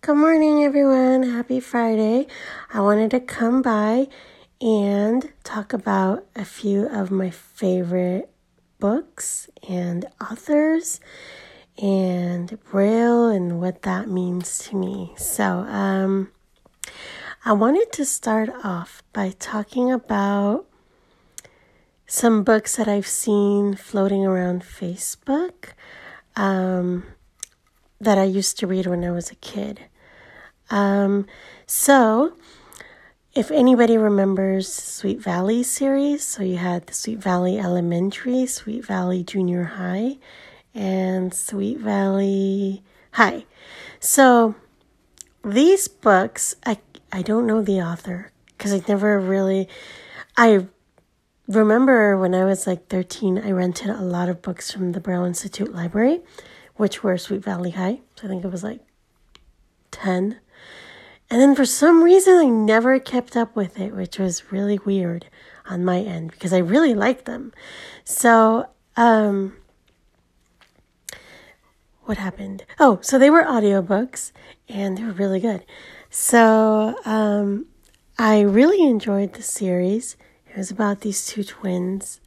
Good morning, everyone. Happy Friday. I wanted to come by and talk about a few of my favorite books and authors and Braille and what that means to me. So, um, I wanted to start off by talking about some books that I've seen floating around Facebook um, that I used to read when I was a kid. Um, so, if anybody remembers Sweet Valley series, so you had the Sweet Valley Elementary, Sweet Valley Junior High, and Sweet Valley High. So, these books, I, I don't know the author because I never really, I remember when I was like 13, I rented a lot of books from the Braille Institute Library, which were Sweet Valley High. So I think it was like 10. And then for some reason, I never kept up with it, which was really weird on my end because I really liked them. So, um, what happened? Oh, so they were audiobooks and they were really good. So, um, I really enjoyed the series. It was about these two twins,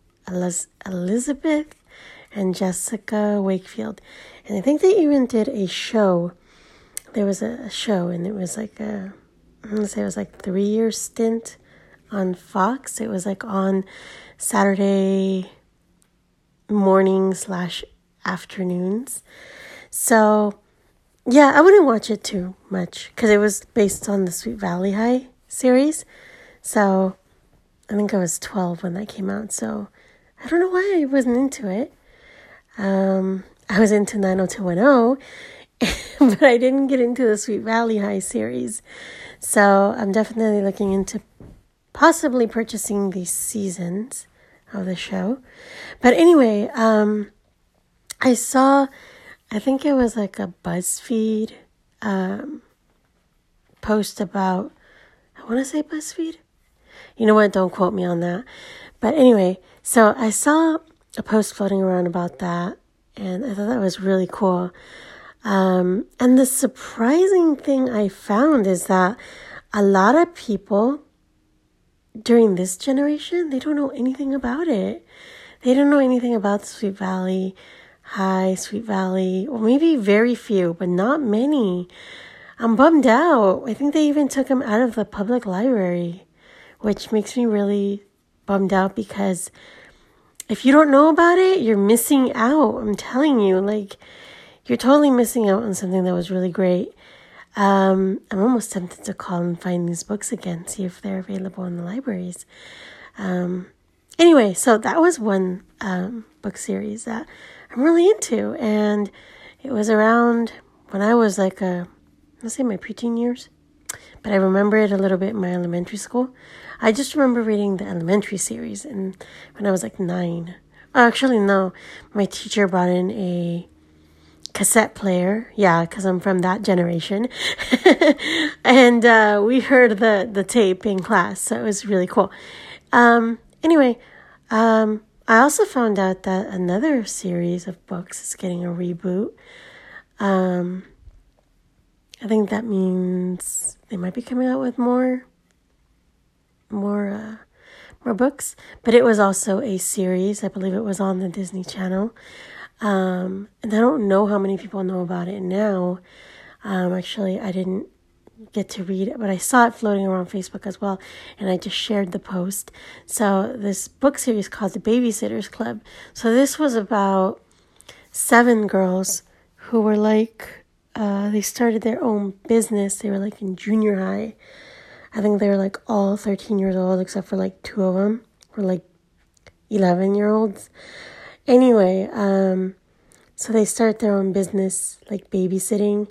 Elizabeth and Jessica Wakefield. And I think they even did a show there was a show and it was like a I'm gonna say it was like three year stint on Fox. It was like on Saturday morning slash afternoons. So yeah, I wouldn't watch it too much because it was based on the Sweet Valley High series. So I think I was 12 when that came out. So I don't know why I wasn't into it. Um, I was into 90210 but I didn't get into the Sweet Valley High series. So I'm definitely looking into possibly purchasing these seasons of the show. But anyway, um, I saw, I think it was like a BuzzFeed um, post about, I want to say BuzzFeed. You know what? Don't quote me on that. But anyway, so I saw a post floating around about that, and I thought that was really cool. Um, and the surprising thing I found is that a lot of people during this generation, they don't know anything about it. They don't know anything about Sweet Valley High, Sweet Valley, or maybe very few, but not many. I'm bummed out. I think they even took them out of the public library, which makes me really bummed out because if you don't know about it, you're missing out. I'm telling you, like, you're totally missing out on something that was really great. Um, I'm almost tempted to call and find these books again, see if they're available in the libraries. Um, anyway, so that was one um, book series that I'm really into, and it was around when I was like a, let's say my preteen years, but I remember it a little bit in my elementary school. I just remember reading the elementary series, and when I was like nine. Actually, no, my teacher brought in a cassette player. Yeah, because I'm from that generation. and uh, we heard the, the tape in class, so it was really cool. Um, anyway, um, I also found out that another series of books is getting a reboot. Um, I think that means they might be coming out with more, more, uh, more books. But it was also a series. I believe it was on the Disney Channel. Um, and I don't know how many people know about it now. Um, actually, I didn't get to read it, but I saw it floating around Facebook as well, and I just shared the post. So, this book series called The Babysitters Club. So, this was about seven girls who were like, uh, they started their own business. They were like in junior high. I think they were like all 13 years old, except for like two of them were like 11 year olds. Anyway, um, so they start their own business, like babysitting.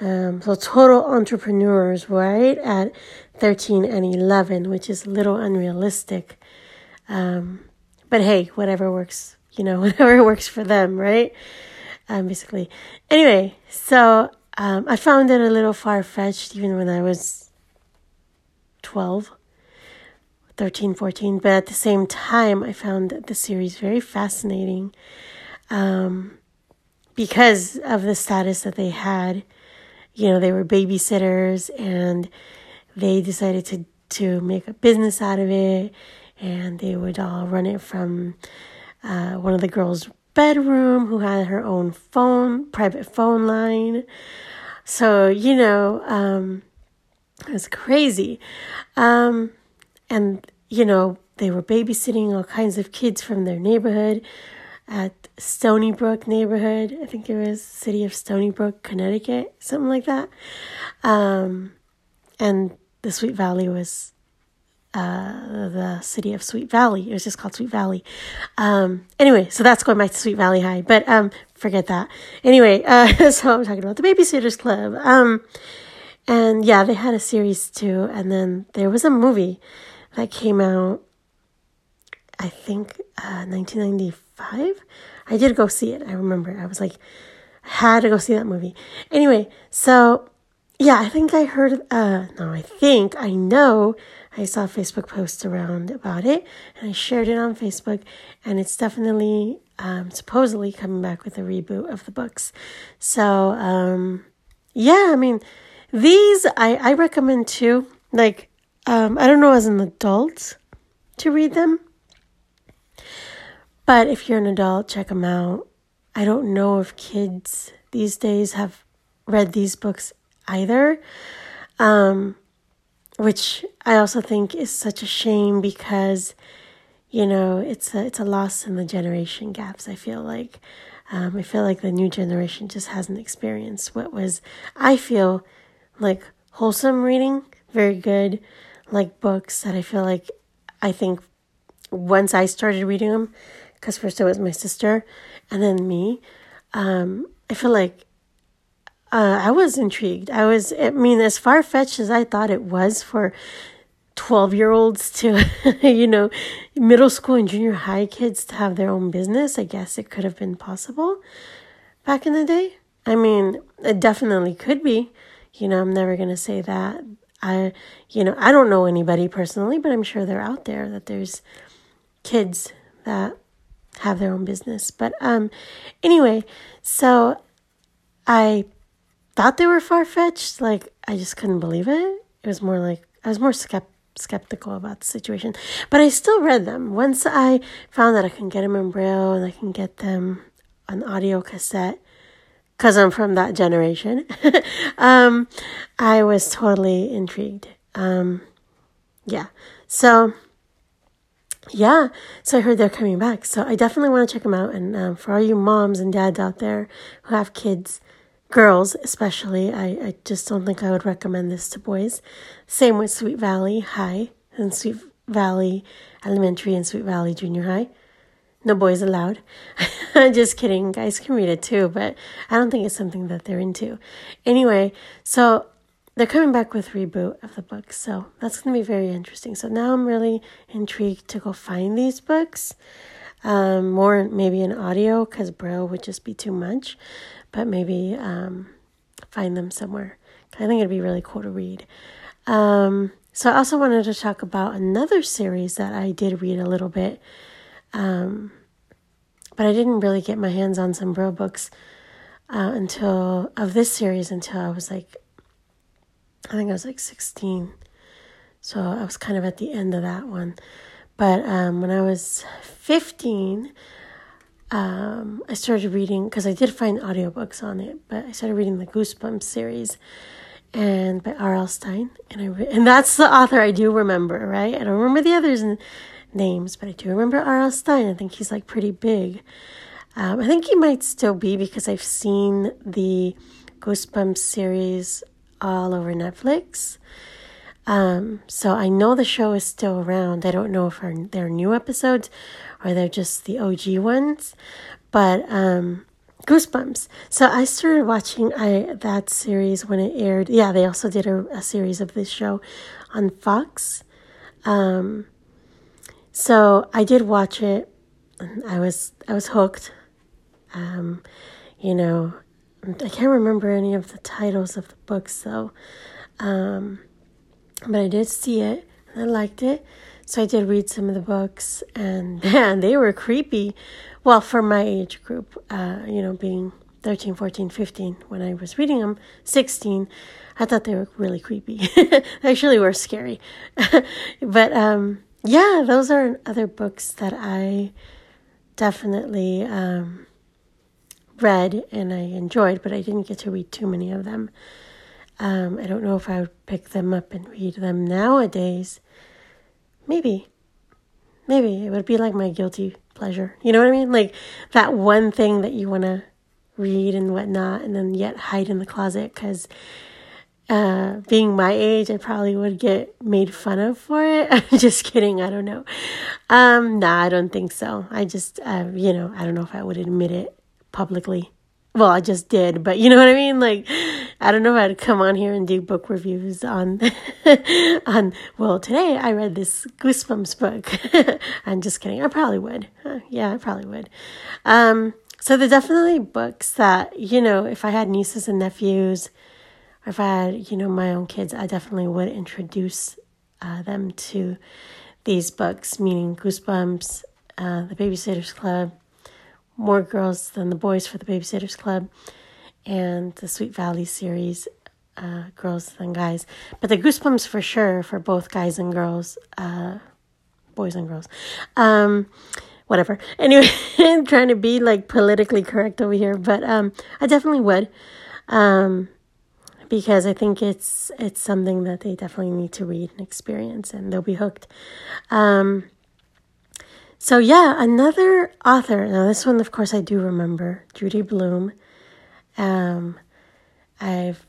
Um, so total entrepreneurs, right? At 13 and 11, which is a little unrealistic. Um, but hey, whatever works, you know, whatever works for them, right? Um, basically. Anyway, so, um, I found it a little far fetched even when I was 12. 13, 14, but at the same time, I found the series very fascinating um, because of the status that they had you know, they were babysitters and they decided to, to make a business out of it. And they would all run it from uh, one of the girls' bedroom who had her own phone, private phone line. So, you know, um, it was crazy. Um, and, you know, they were babysitting all kinds of kids from their neighborhood at Stoneybrook neighborhood. I think it was city of Stoneybrook, Connecticut, something like that. Um, and the Sweet Valley was uh, the city of Sweet Valley. It was just called Sweet Valley. Um, anyway, so that's going back to Sweet Valley High, but um, forget that. Anyway, uh, so I'm talking about the Babysitters Club. Um, and yeah, they had a series too, and then there was a movie that came out. I think uh, 1995. I did go see it. I remember. I was like, I had to go see that movie. Anyway, so yeah, I think I heard. Uh, no, I think I know I saw a Facebook post around about it and I shared it on Facebook, and it's definitely um, supposedly coming back with a reboot of the books. So, um, yeah, I mean, these I, I recommend too. Like, um, I don't know as an adult to read them, but if you're an adult, check them out. I don't know if kids these days have read these books either. Um, which I also think is such a shame because, you know, it's a, it's a loss in the generation gaps. I feel like, um, I feel like the new generation just hasn't experienced what was, I feel like wholesome reading, very good, like books that I feel like I think once I started reading them, because first it was my sister and then me, um, I feel like uh, I was intrigued. I was, I mean, as far fetched as I thought it was for 12 year olds to, you know, middle school and junior high kids to have their own business, I guess it could have been possible back in the day. I mean, it definitely could be. You know, I'm never going to say that. I, you know, I don't know anybody personally, but I'm sure they're out there that there's kids that have their own business. But um anyway, so I thought they were far fetched. Like, I just couldn't believe it. It was more like, I was more skept- skeptical about the situation. But I still read them. Once I found that I can get them in Braille and I can get them on audio cassette, because I'm from that generation, um, I was totally intrigued. Um, yeah. So, yeah. So I heard they're coming back. So I definitely want to check them out. And um, for all you moms and dads out there who have kids, girls especially I, I just don't think i would recommend this to boys. Same with sweet valley high and sweet valley elementary and sweet valley junior high. No boys allowed. Just kidding. Guys can read it too but i don't think it's something that they're into. Anyway so they're coming back with reboot of the book so that's going to be very interesting. So now i'm really intrigued to go find these books um, more maybe in audio because braille would just be too much but maybe um, find them somewhere. I think it'd be really cool to read. Um, so I also wanted to talk about another series that I did read a little bit, um, but I didn't really get my hands on some Braille books uh, until of this series until I was like, I think I was like sixteen. So I was kind of at the end of that one. But um, when I was 15, um, I started reading because I did find audiobooks on it, but I started reading the Goosebumps series and by R.L. Stine, and I re- and that's the author I do remember, right? I don't remember the others' n- names, but I do remember R.L. Stine. I think he's like pretty big. Um, I think he might still be because I've seen the Goosebumps series all over Netflix. Um, so I know the show is still around. I don't know if there are new episodes or they're just the OG ones. But um, Goosebumps. So I started watching I that series when it aired. Yeah, they also did a, a series of this show on Fox. Um, so I did watch it. I was I was hooked. Um, you know, I can't remember any of the titles of the books though. Um, but I did see it and I liked it. So I did read some of the books, and man, they were creepy. Well, for my age group, uh, you know, being 13, 14, 15, when I was reading them, 16, I thought they were really creepy. they actually were scary. but um, yeah, those are other books that I definitely um, read and I enjoyed, but I didn't get to read too many of them. Um, I don't know if I would pick them up and read them nowadays. Maybe. Maybe it would be like my guilty pleasure. You know what I mean? Like that one thing that you want to read and whatnot, and then yet hide in the closet because uh, being my age, I probably would get made fun of for it. I'm just kidding. I don't know. Um, nah, I don't think so. I just, uh, you know, I don't know if I would admit it publicly. Well, I just did, but you know what I mean? Like, I don't know if I'd come on here and do book reviews on, on, well, today I read this Goosebumps book. I'm just kidding. I probably would. Uh, yeah, I probably would. Um, so they're definitely books that, you know, if I had nieces and nephews, or if I had, you know, my own kids, I definitely would introduce uh, them to these books, meaning Goosebumps, uh, The Babysitter's Club, More Girls Than the Boys for the Babysitter's Club, and the Sweet Valley series, uh, Girls Than Guys. But the Goosebumps for sure for both guys and girls, uh, boys and girls. Um, whatever. Anyway, I'm trying to be like politically correct over here, but um, I definitely would, um, because I think it's it's something that they definitely need to read and experience, and they'll be hooked. Um, so yeah, another author. Now this one, of course, I do remember Judy Blume. Um, I've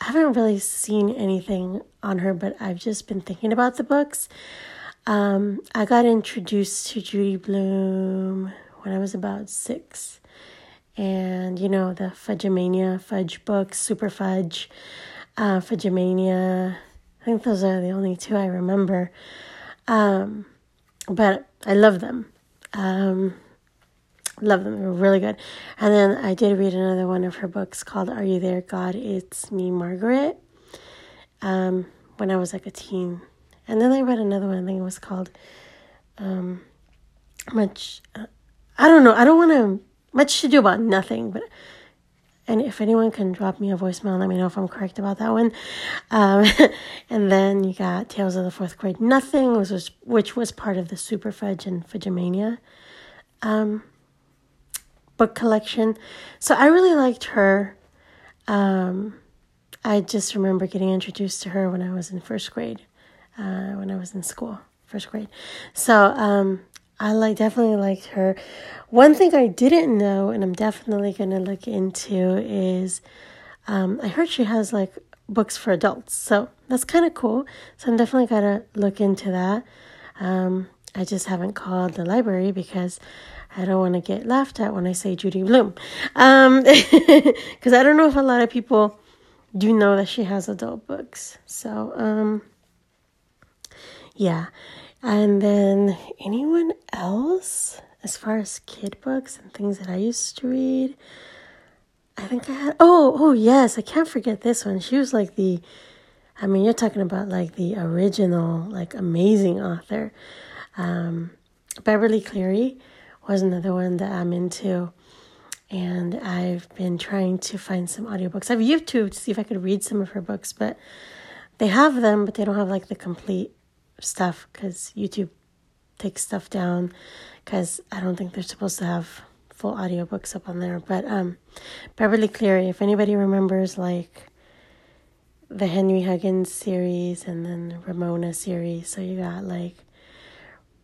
I haven't really seen anything on her, but I've just been thinking about the books. Um, I got introduced to Judy Blume when I was about six. And, you know, the Fudgemania fudge books, Super Fudge, uh, Fudgemania. I think those are the only two I remember. Um, but I love them. Um, love them. They're really good. And then I did read another one of her books called Are You There, God? It's Me, Margaret. Um, when I was like a teen. And then I read another one, I think it was called um, Much, uh, I don't know, I don't want to, Much to Do About Nothing, but, and if anyone can drop me a voicemail, let me know if I'm correct about that one. Um, and then you got Tales of the Fourth Grade Nothing, which was, which was part of the Super Fudge and Fudgemania um, book collection. So I really liked her. Um, I just remember getting introduced to her when I was in first grade uh, when I was in school, first grade. So um, I like definitely liked her. One thing I didn't know, and I'm definitely gonna look into, is um, I heard she has like books for adults, so that's kind of cool. So I'm definitely gonna look into that. Um, I just haven't called the library because I don't want to get laughed at when I say Judy Blume. Um, because I don't know if a lot of people do know that she has adult books. So, um, yeah. And then anyone else as far as kid books and things that I used to read? I think I had oh oh yes, I can't forget this one. She was like the I mean you're talking about like the original, like amazing author. Um, Beverly Cleary was another one that I'm into. And I've been trying to find some audiobooks. I've YouTube to see if I could read some of her books, but they have them, but they don't have like the complete stuff because YouTube takes stuff down because I don't think they're supposed to have full audiobooks up on there. But um, Beverly Cleary, if anybody remembers like the Henry Huggins series and then the Ramona series, so you got like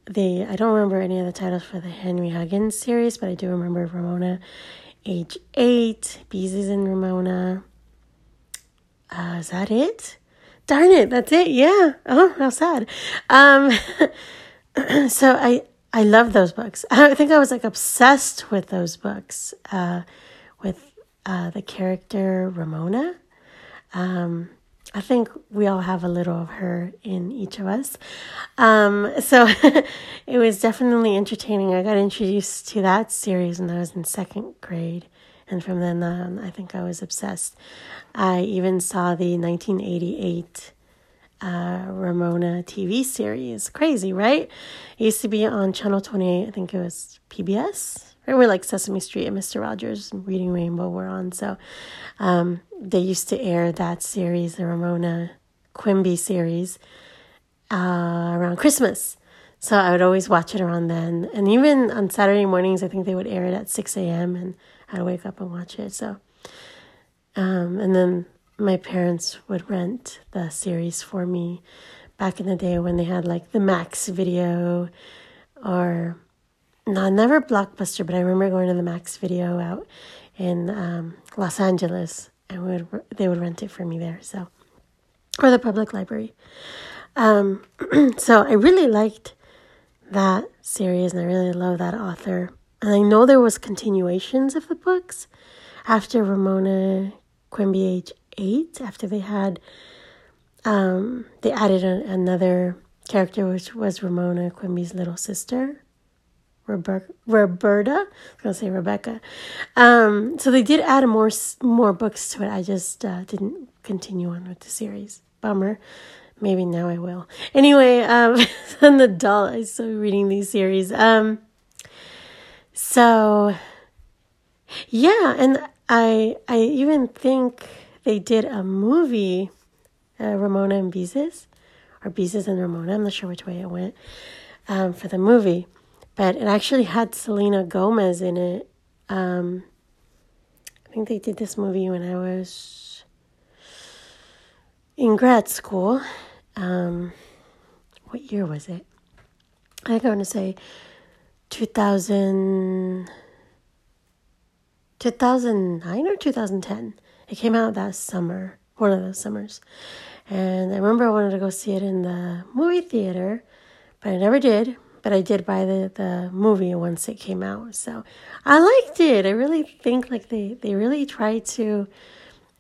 the I don't remember any of the titles for the Henry Huggins series, but I do remember Ramona, Age Eight, Beezus and Ramona. Uh, is that it? Darn it, that's it. Yeah. Oh, how sad. Um, so I I love those books. I think I was like obsessed with those books. Uh, with uh, the character Ramona. Um, I think we all have a little of her in each of us. Um, so it was definitely entertaining. I got introduced to that series when I was in second grade. And from then on, I think I was obsessed. I even saw the 1988 uh, Ramona TV series. Crazy, right? It used to be on Channel 28, I think it was PBS Where like Sesame Street and Mr. Rogers and Reading Rainbow were on. So um, they used to air that series, the Ramona Quimby series, uh, around Christmas. So I would always watch it around then. And even on Saturday mornings, I think they would air it at 6 a.m. and I'd wake up and watch it. So, um, and then my parents would rent the series for me back in the day when they had like the Max video or no, never Blockbuster, but I remember going to the Max video out in um, Los Angeles and would they would rent it for me there. So, or the public library. Um, so I really liked that series and I really love that author. And I know there was continuations of the books after Ramona Quimby age eight, after they had um, they added a, another character which was Ramona Quimby's little sister. Roberta, Roberta, I was gonna say Rebecca. Um, so they did add more more books to it. I just uh, didn't continue on with the series. Bummer. Maybe now I will. Anyway, um, an adult, I still reading these series. Um, so yeah, and I I even think they did a movie, uh, Ramona and Beezus, or Beezus and Ramona. I'm not sure which way it went um, for the movie, but it actually had Selena Gomez in it. Um, I think they did this movie when I was in grad school. Um, what year was it? I'm going to say 2000, 2009 or 2010. It came out that summer, one of those summers. And I remember I wanted to go see it in the movie theater, but I never did. But I did buy the, the movie once it came out. So I liked it. I really think like they, they really tried to,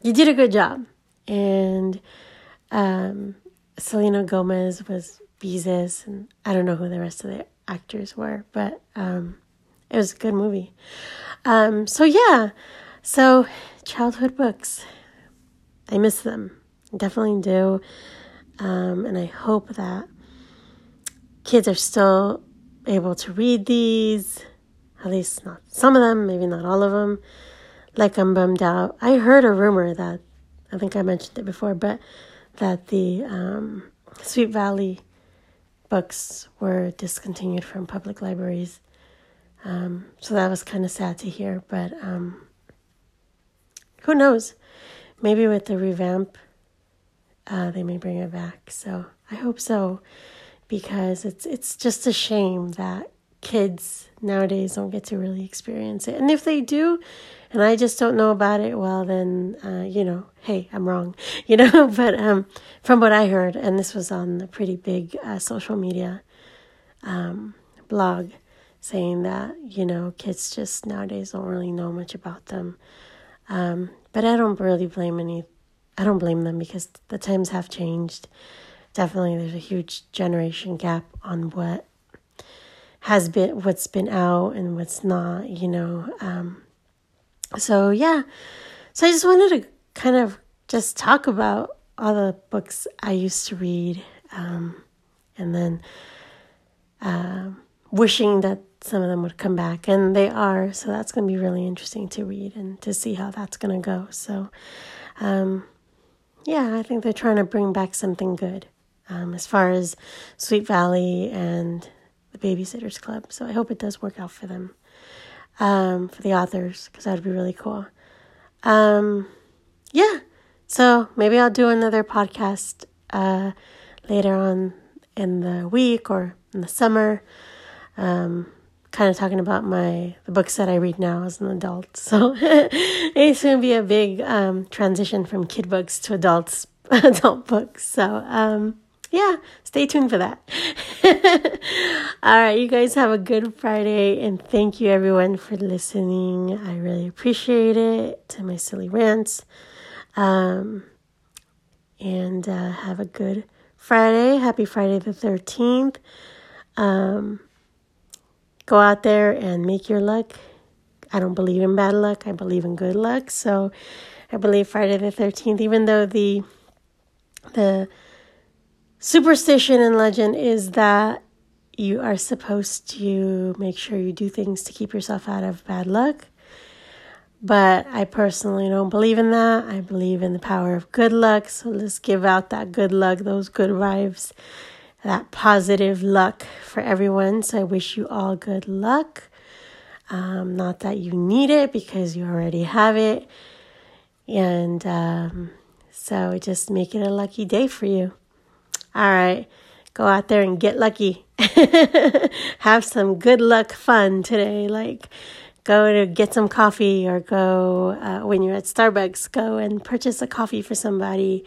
you did a good job. And um, Selena Gomez was Beezus, and I don't know who the rest of the actors were, but um, it was a good movie. Um, so yeah, so childhood books, I miss them, definitely do, um, and I hope that kids are still able to read these. At least not some of them, maybe not all of them. Like I'm bummed out. I heard a rumor that I think I mentioned it before, but that the um, Sweet Valley books were discontinued from public libraries. Um, so that was kind of sad to hear, but um, who knows? Maybe with the revamp, uh, they may bring it back. So I hope so, because it's it's just a shame that kids nowadays don't get to really experience it, and if they do, and I just don't know about it, well, then, uh, you know, hey, I'm wrong, you know. but um, from what I heard, and this was on a pretty big uh, social media um, blog, saying that, you know, kids just nowadays don't really know much about them. Um, but I don't really blame any, I don't blame them because the times have changed. Definitely, there's a huge generation gap on what has been, what's been out and what's not, you know. Um, so yeah so i just wanted to kind of just talk about all the books i used to read um, and then uh, wishing that some of them would come back and they are so that's going to be really interesting to read and to see how that's going to go so um, yeah i think they're trying to bring back something good um, as far as sweet valley and the babysitters club so i hope it does work out for them um, for the authors because that would be really cool. Um, yeah, so maybe I'll do another podcast uh, later on in the week or in the summer. Um, kind of talking about my the books that I read now as an adult. So it's going to be a big um, transition from kid books to adults adult books. So um, yeah, stay tuned for that. All right, you guys have a good Friday, and thank you everyone for listening. I really appreciate it to my silly rants. Um, and uh, have a good Friday. Happy Friday the 13th. Um, go out there and make your luck. I don't believe in bad luck, I believe in good luck. So I believe Friday the 13th, even though the the superstition and legend is that you are supposed to make sure you do things to keep yourself out of bad luck. But I personally don't believe in that. I believe in the power of good luck. So let's give out that good luck, those good vibes, that positive luck for everyone. So I wish you all good luck. Um, not that you need it because you already have it. And um, so just make it a lucky day for you. All right. Go out there and get lucky. have some good luck fun today. Like, go to get some coffee or go uh, when you're at Starbucks, go and purchase a coffee for somebody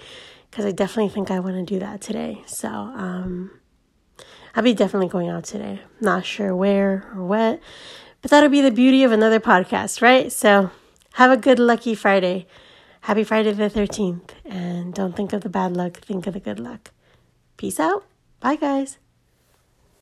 because I definitely think I want to do that today. So, um, I'll be definitely going out today. Not sure where or what, but that'll be the beauty of another podcast, right? So, have a good lucky Friday. Happy Friday the 13th. And don't think of the bad luck, think of the good luck. Peace out. Bye, guys.